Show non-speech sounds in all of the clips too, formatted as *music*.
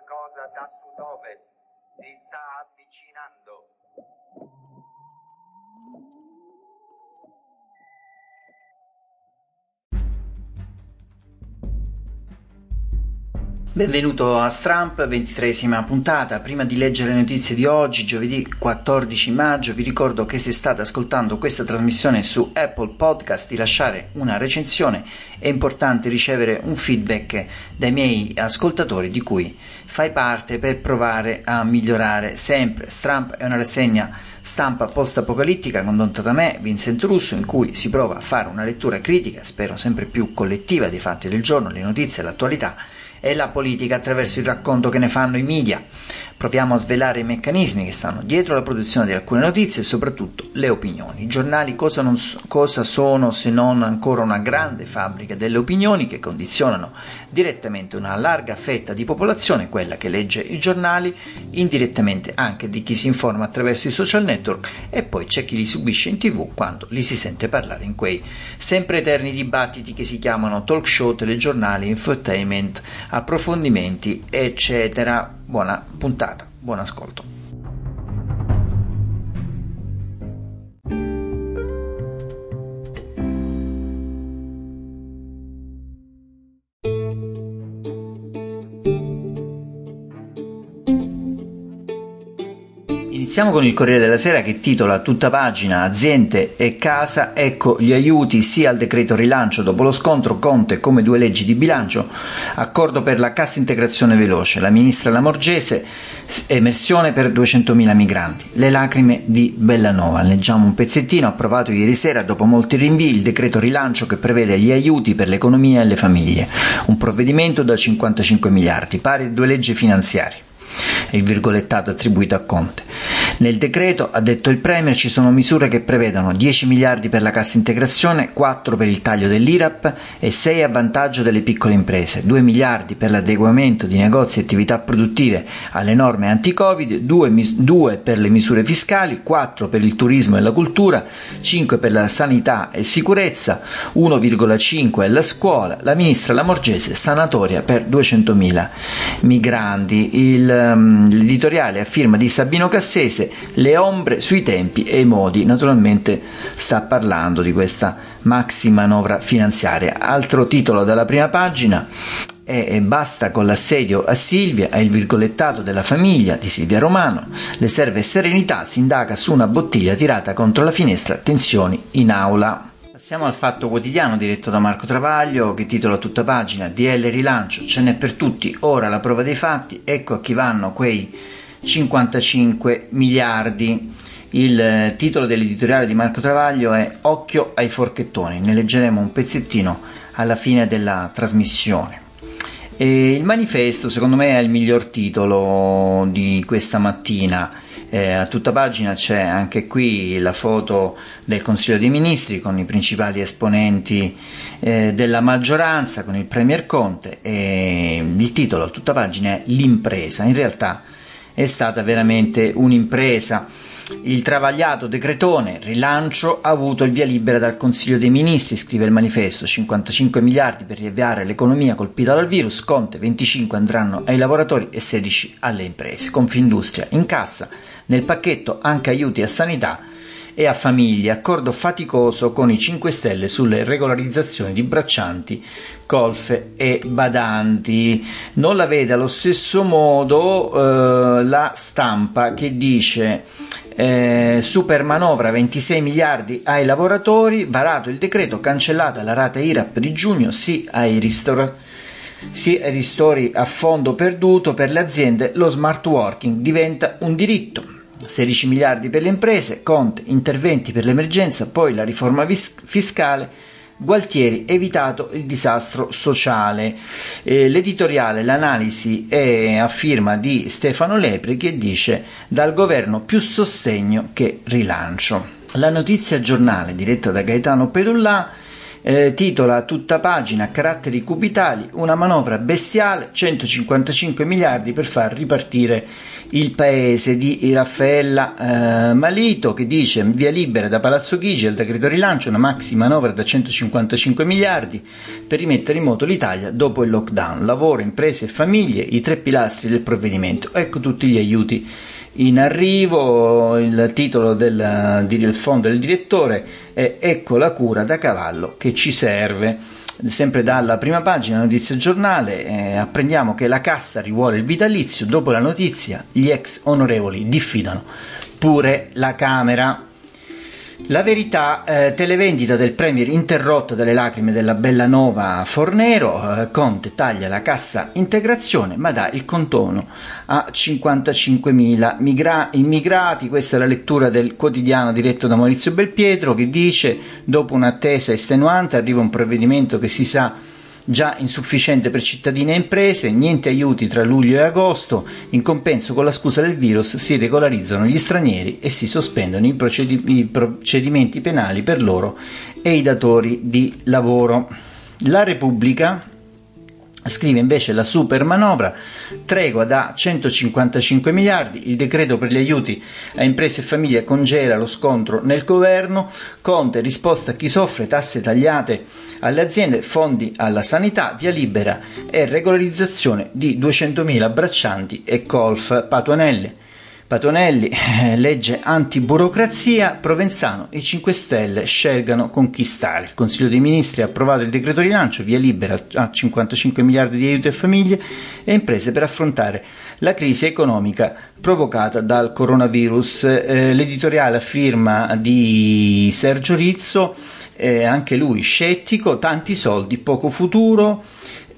qualcosa da sud-ovest. Si sta avvicinando. Benvenuto a Stramp, ventitresima puntata. Prima di leggere le notizie di oggi, giovedì 14 maggio, vi ricordo che se state ascoltando questa trasmissione su Apple Podcast di lasciare una recensione. È importante ricevere un feedback dai miei ascoltatori di cui fai parte per provare a migliorare sempre. Stramp è una rassegna stampa post-apocalittica condotta da me, Vincent Russo, in cui si prova a fare una lettura critica, spero sempre più collettiva, dei fatti del giorno, le notizie l'attualità e la politica attraverso il racconto che ne fanno i media. Proviamo a svelare i meccanismi che stanno dietro la produzione di alcune notizie e soprattutto le opinioni. I giornali cosa, so, cosa sono se non ancora una grande fabbrica delle opinioni che condizionano direttamente una larga fetta di popolazione, quella che legge i giornali, indirettamente anche di chi si informa attraverso i social network e poi c'è chi li subisce in tv quando li si sente parlare in quei sempre eterni dibattiti che si chiamano talk show, telegiornali, infotainment, approfondimenti, eccetera. Buona puntata, buon ascolto. Iniziamo con il Corriere della Sera che titola tutta pagina aziende e casa, ecco gli aiuti sia al decreto rilancio dopo lo scontro Conte come due leggi di bilancio, accordo per la cassa integrazione veloce, la ministra Lamorgese, emersione per 200.000 migranti, le lacrime di Bellanova. Leggiamo un pezzettino approvato ieri sera dopo molti rinvii il decreto rilancio che prevede gli aiuti per l'economia e le famiglie, un provvedimento da 55 miliardi, pari a due leggi finanziarie il virgolettato attribuito a Conte. Nel decreto, ha detto il Premier, ci sono misure che prevedono 10 miliardi per la cassa integrazione, 4 per il taglio dell'IRAP e 6 a vantaggio delle piccole imprese, 2 miliardi per l'adeguamento di negozi e attività produttive alle norme anti-Covid, 2, 2 per le misure fiscali, 4 per il turismo e la cultura, 5 per la sanità e sicurezza, 1,5 alla scuola, la ministra Lamorgese sanatoria per 200.000 migranti. Il um, l'editoriale a firma di Sabino Cassese, Le ombre sui tempi e i modi, naturalmente sta parlando di questa maxi manovra finanziaria. Altro titolo dalla prima pagina è Basta con l'assedio a Silvia, è il virgolettato della famiglia di Silvia Romano, le serve serenità, si indaga su una bottiglia tirata contro la finestra, tensioni in aula. Passiamo al fatto quotidiano diretto da Marco Travaglio che titola tutta pagina DL rilancio, ce n'è per tutti, ora la prova dei fatti, ecco a chi vanno quei 55 miliardi. Il eh, titolo dell'editoriale di Marco Travaglio è Occhio ai forchettoni, ne leggeremo un pezzettino alla fine della trasmissione. E il manifesto secondo me è il miglior titolo di questa mattina eh, a tutta pagina c'è anche qui la foto del Consiglio dei Ministri con i principali esponenti eh, della maggioranza, con il Premier Conte e il titolo a tutta pagina è L'impresa. In realtà è stata veramente un'impresa il travagliato decretone rilancio ha avuto il via libera dal Consiglio dei Ministri, scrive il manifesto, 55 miliardi per riavviare l'economia colpita dal virus, Conte 25 andranno ai lavoratori e 16 alle imprese. Confindustria in cassa, nel pacchetto anche aiuti a sanità e a famiglie, accordo faticoso con i 5 Stelle sulle regolarizzazioni di braccianti, colfe e badanti. Non la vede allo stesso modo eh, la stampa che dice eh, super manovra 26 miliardi ai lavoratori, varato il decreto, cancellata la rata IRAP di giugno, sì ai ristori sì ai ristori a fondo perduto per le aziende, lo smart working diventa un diritto. 16 miliardi per le imprese, Conte, interventi per l'emergenza, poi la riforma fiscale, Gualtieri evitato il disastro sociale. Eh, l'editoriale, l'analisi è a firma di Stefano Lepri che dice dal governo più sostegno che rilancio. La notizia giornale diretta da Gaetano Pedullà eh, titola tutta pagina caratteri cubitali una manovra bestiale 155 miliardi per far ripartire il paese di Raffaella eh, Malito che dice via libera da Palazzo Chigi il decreto rilancio una maxi manovra da 155 miliardi per rimettere in moto l'Italia dopo il lockdown. Lavoro, imprese e famiglie i tre pilastri del provvedimento. Ecco tutti gli aiuti in arrivo, il titolo del, del fondo del direttore è Ecco la cura da cavallo che ci serve. Sempre dalla prima pagina notizia giornale eh, apprendiamo che la casta rivuole il vitalizio, dopo la notizia gli ex onorevoli diffidano pure la Camera. La verità, eh, televendita del Premier interrotta dalle lacrime della bella nova Fornero, eh, Conte taglia la cassa integrazione ma dà il contono a 55.000 migra- immigrati, questa è la lettura del quotidiano diretto da Maurizio Belpietro che dice dopo un'attesa estenuante arriva un provvedimento che si sa già insufficiente per cittadini e imprese, niente aiuti tra luglio e agosto, in compenso con la scusa del virus si regolarizzano gli stranieri e si sospendono i, procedi- i procedimenti penali per loro e i datori di lavoro. La Repubblica Scrive invece la super manovra, tregua da 155 miliardi, il decreto per gli aiuti a imprese e famiglie congela lo scontro nel governo, Conte risposta a chi soffre, tasse tagliate alle aziende, fondi alla sanità, via libera e regolarizzazione di 200.000 braccianti e colf Patuanelli. Patonelli, eh, legge antiburocrazia, Provenzano, i 5 Stelle scelgano conquistare. Il Consiglio dei Ministri ha approvato il decreto rilancio, via libera a 55 miliardi di aiuti a famiglie e imprese per affrontare la crisi economica provocata dal coronavirus. Eh, l'editoriale a firma di Sergio Rizzo, eh, anche lui scettico, tanti soldi, poco futuro.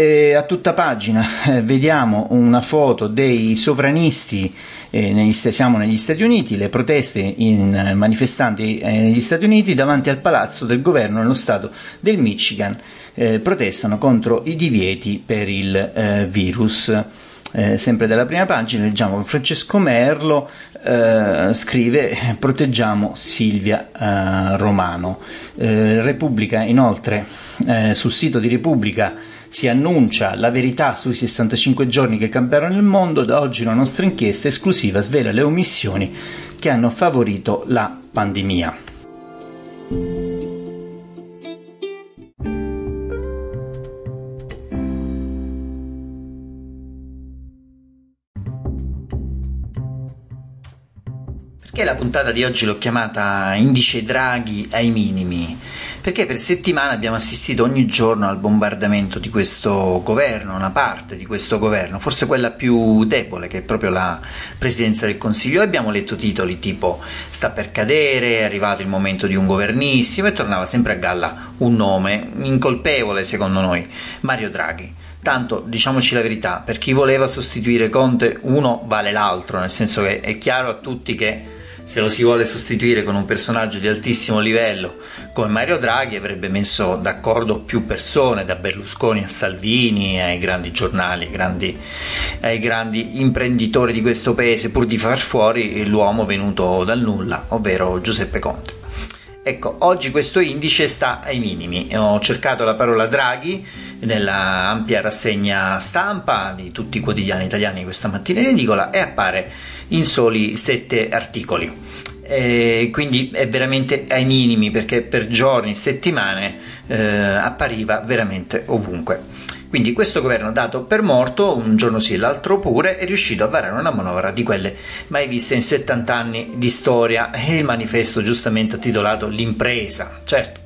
E a tutta pagina eh, vediamo una foto dei sovranisti, eh, negli, siamo negli Stati Uniti, le proteste in eh, manifestanti eh, negli Stati Uniti davanti al palazzo del governo nello stato del Michigan, eh, protestano contro i divieti per il eh, virus. sempre dalla prima pagina leggiamo Francesco Merlo scrive *laughs* proteggiamo Silvia Romano. Repubblica inoltre sul sito di Repubblica si annuncia la verità sui 65 giorni che cambiarono il mondo, da oggi la nostra inchiesta esclusiva svela le omissioni che hanno favorito la pandemia. Perché la puntata di oggi l'ho chiamata Indice Draghi ai minimi? Perché per settimane abbiamo assistito ogni giorno al bombardamento di questo governo, una parte di questo governo, forse quella più debole, che è proprio la presidenza del Consiglio. Abbiamo letto titoli tipo sta per cadere, è arrivato il momento di un governissimo e tornava sempre a galla un nome incolpevole secondo noi, Mario Draghi. Tanto diciamoci la verità, per chi voleva sostituire Conte, uno vale l'altro, nel senso che è chiaro a tutti che se lo si vuole sostituire con un personaggio di altissimo livello come Mario Draghi avrebbe messo d'accordo più persone, da Berlusconi a Salvini, ai grandi giornali, ai grandi, ai grandi imprenditori di questo paese, pur di far fuori l'uomo venuto dal nulla, ovvero Giuseppe Conte. Ecco, oggi questo indice sta ai minimi. Ho cercato la parola Draghi nella ampia rassegna stampa di tutti i quotidiani italiani questa mattina in edicola e appare in soli sette articoli. E quindi è veramente ai minimi perché per giorni, settimane eh, appariva veramente ovunque. Quindi questo governo dato per morto, un giorno sì e l'altro pure, è riuscito a varare una manovra di quelle mai viste in 70 anni di storia e *laughs* il manifesto giustamente ha titolato L'impresa. Certo,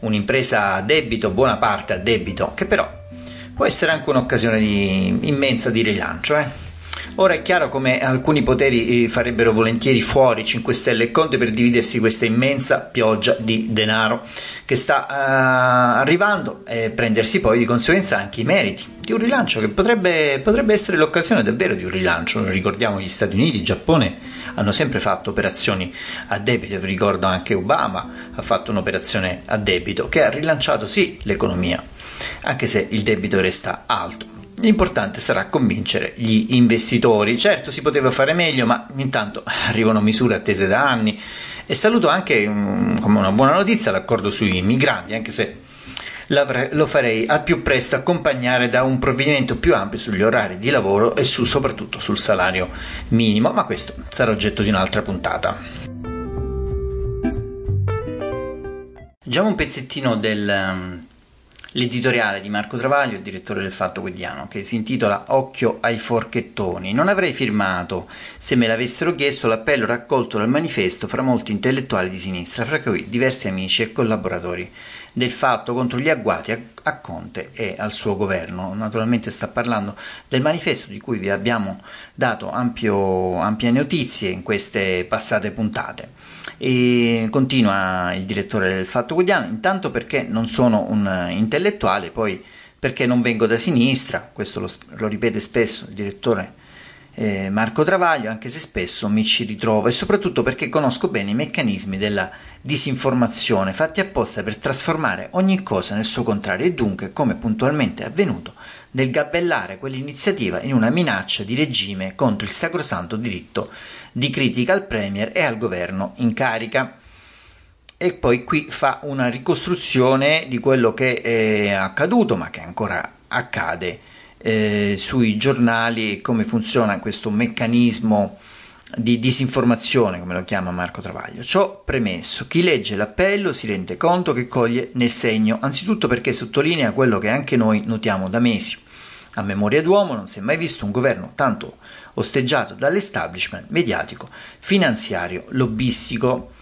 un'impresa a debito, buona parte a debito, che però può essere anche un'occasione di, immensa di rilancio. Eh? Ora è chiaro come alcuni poteri eh, farebbero volentieri fuori 5 Stelle e Conte per dividersi questa immensa pioggia di denaro che sta uh, arrivando e prendersi poi di conseguenza anche i meriti di un rilancio che potrebbe, potrebbe essere l'occasione davvero di un rilancio. Ricordiamo gli Stati Uniti, il Giappone hanno sempre fatto operazioni a debito, vi ricordo anche Obama ha fatto un'operazione a debito che ha rilanciato sì l'economia, anche se il debito resta alto. L'importante sarà convincere gli investitori. Certo, si poteva fare meglio, ma intanto arrivano misure attese da anni. E saluto anche um, come una buona notizia l'accordo sui migranti, anche se lo farei al più presto accompagnare da un provvedimento più ampio sugli orari di lavoro e su, soprattutto sul salario minimo, ma questo sarà oggetto di un'altra puntata. Leggiamo un pezzettino dell'editoriale um, di Marco Travaglio, direttore del Fatto Quotidiano, che si intitola Occhio ai forchettoni. Non avrei firmato se me l'avessero chiesto l'appello raccolto dal manifesto fra molti intellettuali di sinistra, fra cui diversi amici e collaboratori del fatto contro gli agguati a, a, Conte e al suo governo. Naturalmente sta parlando del manifesto di cui vi abbiamo dato ampio, ampie notizie in queste passate puntate. E continua il direttore del Fatto Quotidiano, intanto perché non sono un intellettuale, poi perché non vengo da sinistra, questo lo, lo ripete spesso il direttore eh, Marco Travaglio, anche se spesso mi ci ritrovo, e soprattutto perché conosco bene i meccanismi della disinformazione fatti apposta per trasformare ogni cosa nel suo contrario e dunque, come puntualmente è avvenuto, del gabellare quell'iniziativa in una minaccia di regime contro il sacrosanto diritto di critica al Premier e al governo in carica. E poi qui fa una ricostruzione di quello che è accaduto, ma che ancora accade eh, sui giornali come funziona questo meccanismo di disinformazione, come lo chiama Marco Travaglio. Ciò premesso, chi legge l'appello si rende conto che coglie nel segno, anzitutto perché sottolinea quello che anche noi notiamo da mesi. A memoria d'uomo non si è mai visto un governo tanto osteggiato dall'establishment mediatico, finanziario, lobbistico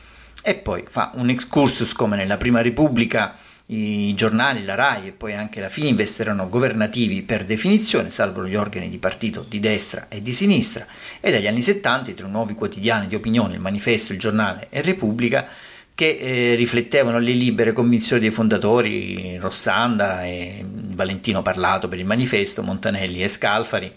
e poi fa un excursus come nella Prima Repubblica i giornali, la RAI e poi anche la Fininvest erano governativi per definizione, salvo gli organi di partito di destra e di sinistra, e dagli anni 70 i tre nuovi quotidiani di opinione, il Manifesto, il Giornale e Repubblica, che eh, riflettevano le libere convinzioni dei fondatori Rossanda e Valentino Parlato per il manifesto, Montanelli e Scalfari.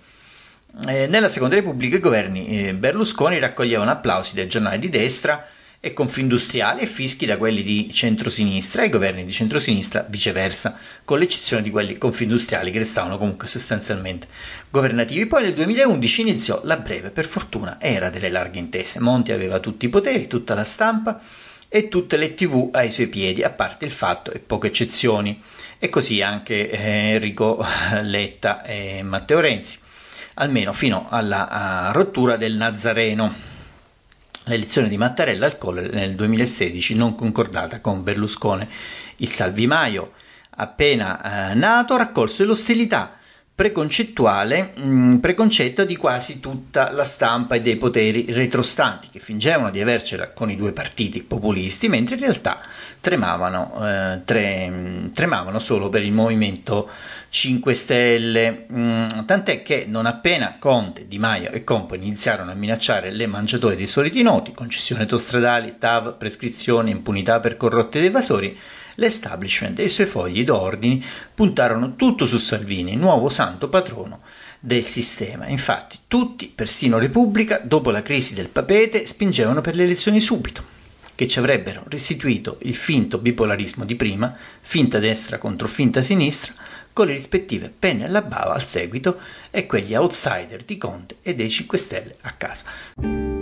Eh, nella Seconda Repubblica i governi eh, Berlusconi raccoglievano applausi dai giornali di destra e Confindustriali e fischi da quelli di centrosinistra e governi di centrosinistra viceversa, con l'eccezione di quelli confindustriali che restavano comunque sostanzialmente governativi. Poi nel 2011 iniziò la breve, per fortuna, era delle larghe intese. Monti aveva tutti i poteri, tutta la stampa e tutte le tv ai suoi piedi, a parte il fatto e poche eccezioni, e così anche eh, Enrico *laughs* Letta e Matteo Renzi, almeno fino alla rottura del Nazareno. L'elezione di Mattarella al Colle nel 2016 non concordata con Berlusconi. Il Salvimaio, appena eh, nato, raccolse l'ostilità preconcettuale, mh, mm, preconcetta di quasi tutta la stampa e dei poteri retrostanti che fingevano di avercela con i due partiti populisti, mentre in realtà tremavano, eh, tre, tremavano solo per il movimento 5 Stelle. Mm, tant'è che non appena Conte, Di Maio e Compo iniziarono a minacciare le mangiatoie dei soliti noti, concessioni autostradali, TAV, prescrizioni, impunità per corrotti ed evasori, l'establishment e i suoi fogli d'ordini puntarono tutto su Salvini, nuovo santo patrono del sistema. Infatti tutti, persino Repubblica, dopo la crisi del papete, spingevano per le elezioni subito che ci avrebbero restituito il finto bipolarismo di prima, finta destra contro finta sinistra, con le rispettive penne alla bava al seguito e quegli outsider di Conte e dei 5 Stelle a casa.